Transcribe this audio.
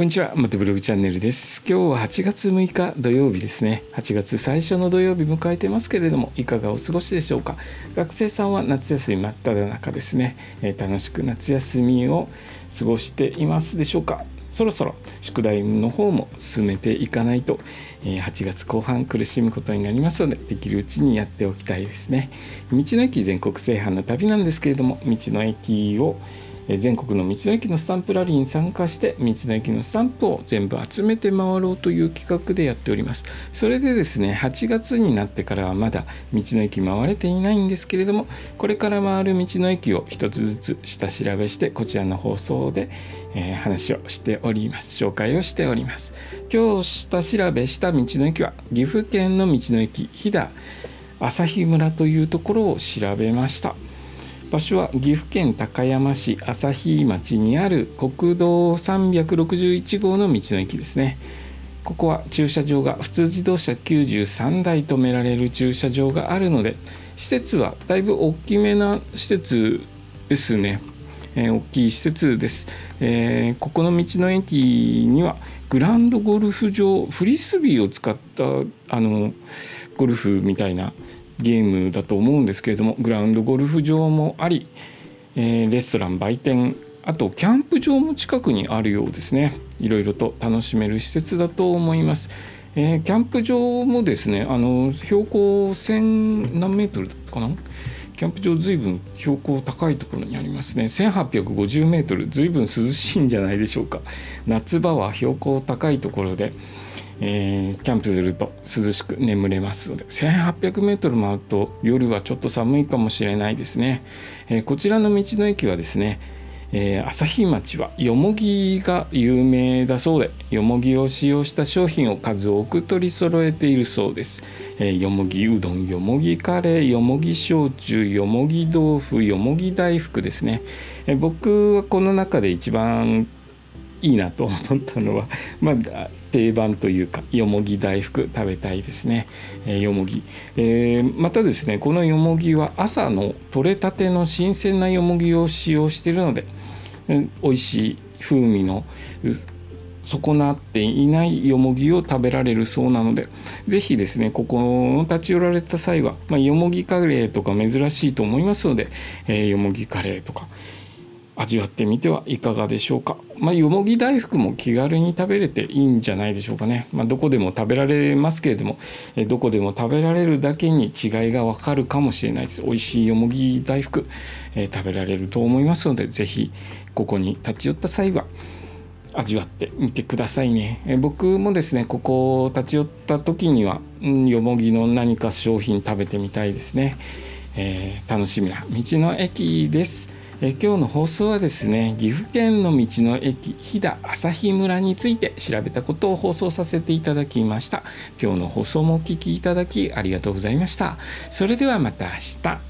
こんにちは、元ブログチャンネルです。今日は8月6日土曜日ですね。8月最初の土曜日迎えてますけれども、いかがお過ごしでしょうか。学生さんは夏休み真っ只中ですね。えー、楽しく夏休みを過ごしていますでしょうか。そろそろ宿題の方も進めていかないと、えー、8月後半苦しむことになりますのでできるうちにやっておきたいですね道の駅全国制覇の旅なんですけれども道の駅を全国の道の駅のスタンプラリーに参加して道の駅のスタンプを全部集めて回ろうという企画でやっております。それでですね8月になってからはまだ道の駅回れていないんですけれどもこれから回る道の駅を一つずつ下調べしてこちらの放送で、えー、話をしております。紹介をしております。今日下調べした道の駅は岐阜県の道の駅飛騨朝日村というところを調べました。場所は岐阜県高山市朝日町にある国道361号の道の駅ですね。ここは駐車場が普通自動車93台止められる駐車場があるので施設はだいぶ大きめな施設ですね、えー、大きい施設です、えー、ここの道の駅にはグランドゴルフ場フリスビーを使ったあのゴルフみたいなゲームだと思うんですけれどもグラウンドゴルフ場もあり、えー、レストラン売店あとキャンプ場も近くにあるようですね。いろいろと楽しめる施設だと思います、えー、キャンプ場もですねあの標高1000何メートルかな？キャンプ場ずいぶん標高高いところにありますね。1850メートル。ずいぶん涼しいんじゃないでしょうか。夏場は標高高いところでえー、キャンプすると涼しく眠れますので。1800メートルもあると夜はちょっと寒いかもしれないですね、えー、こちらの道の駅はですね、えー、朝町はよもぎが有名だそうでよもぎを使用した商品を数多く取り揃えているそうです、えー、よもぎうどんよもぎカレーよもぎ焼酎よもぎ豆腐よもぎ大福ですね、えー、僕はこの中で一番いいなと思ったのは、まあ、定番というかよもぎ大福食べたいですね、えー、よもぎ、えー、またですねこのよもぎは朝の取れたての新鮮なよもぎを使用しているので、美味しい風味の損なっていないよもぎを食べられるそうなので是非ですねここの立ち寄られた際は、まあ、よもぎカレーとか珍しいと思いますので、えー、よもぎカレーとか味わってみてはいかがでしょうか。まあ、よもぎ大福も気軽に食べれていいんじゃないでしょうかね。まあ、どこでも食べられますけれども、どこでも食べられるだけに違いがわかるかもしれないです。美味しいよもぎ大福、えー、食べられると思いますので、是非ここに立ち寄った際は、味わってみてくださいね。え僕もですね、ここを立ち寄った時には、うん、よもぎの何か商品食べてみたいですね。えー、楽しみな道の駅です。え今日の放送はですね岐阜県の道の駅飛騨朝日村について調べたことを放送させていただきました。今日の放送もお聴きいただきありがとうございました。それではまた明日。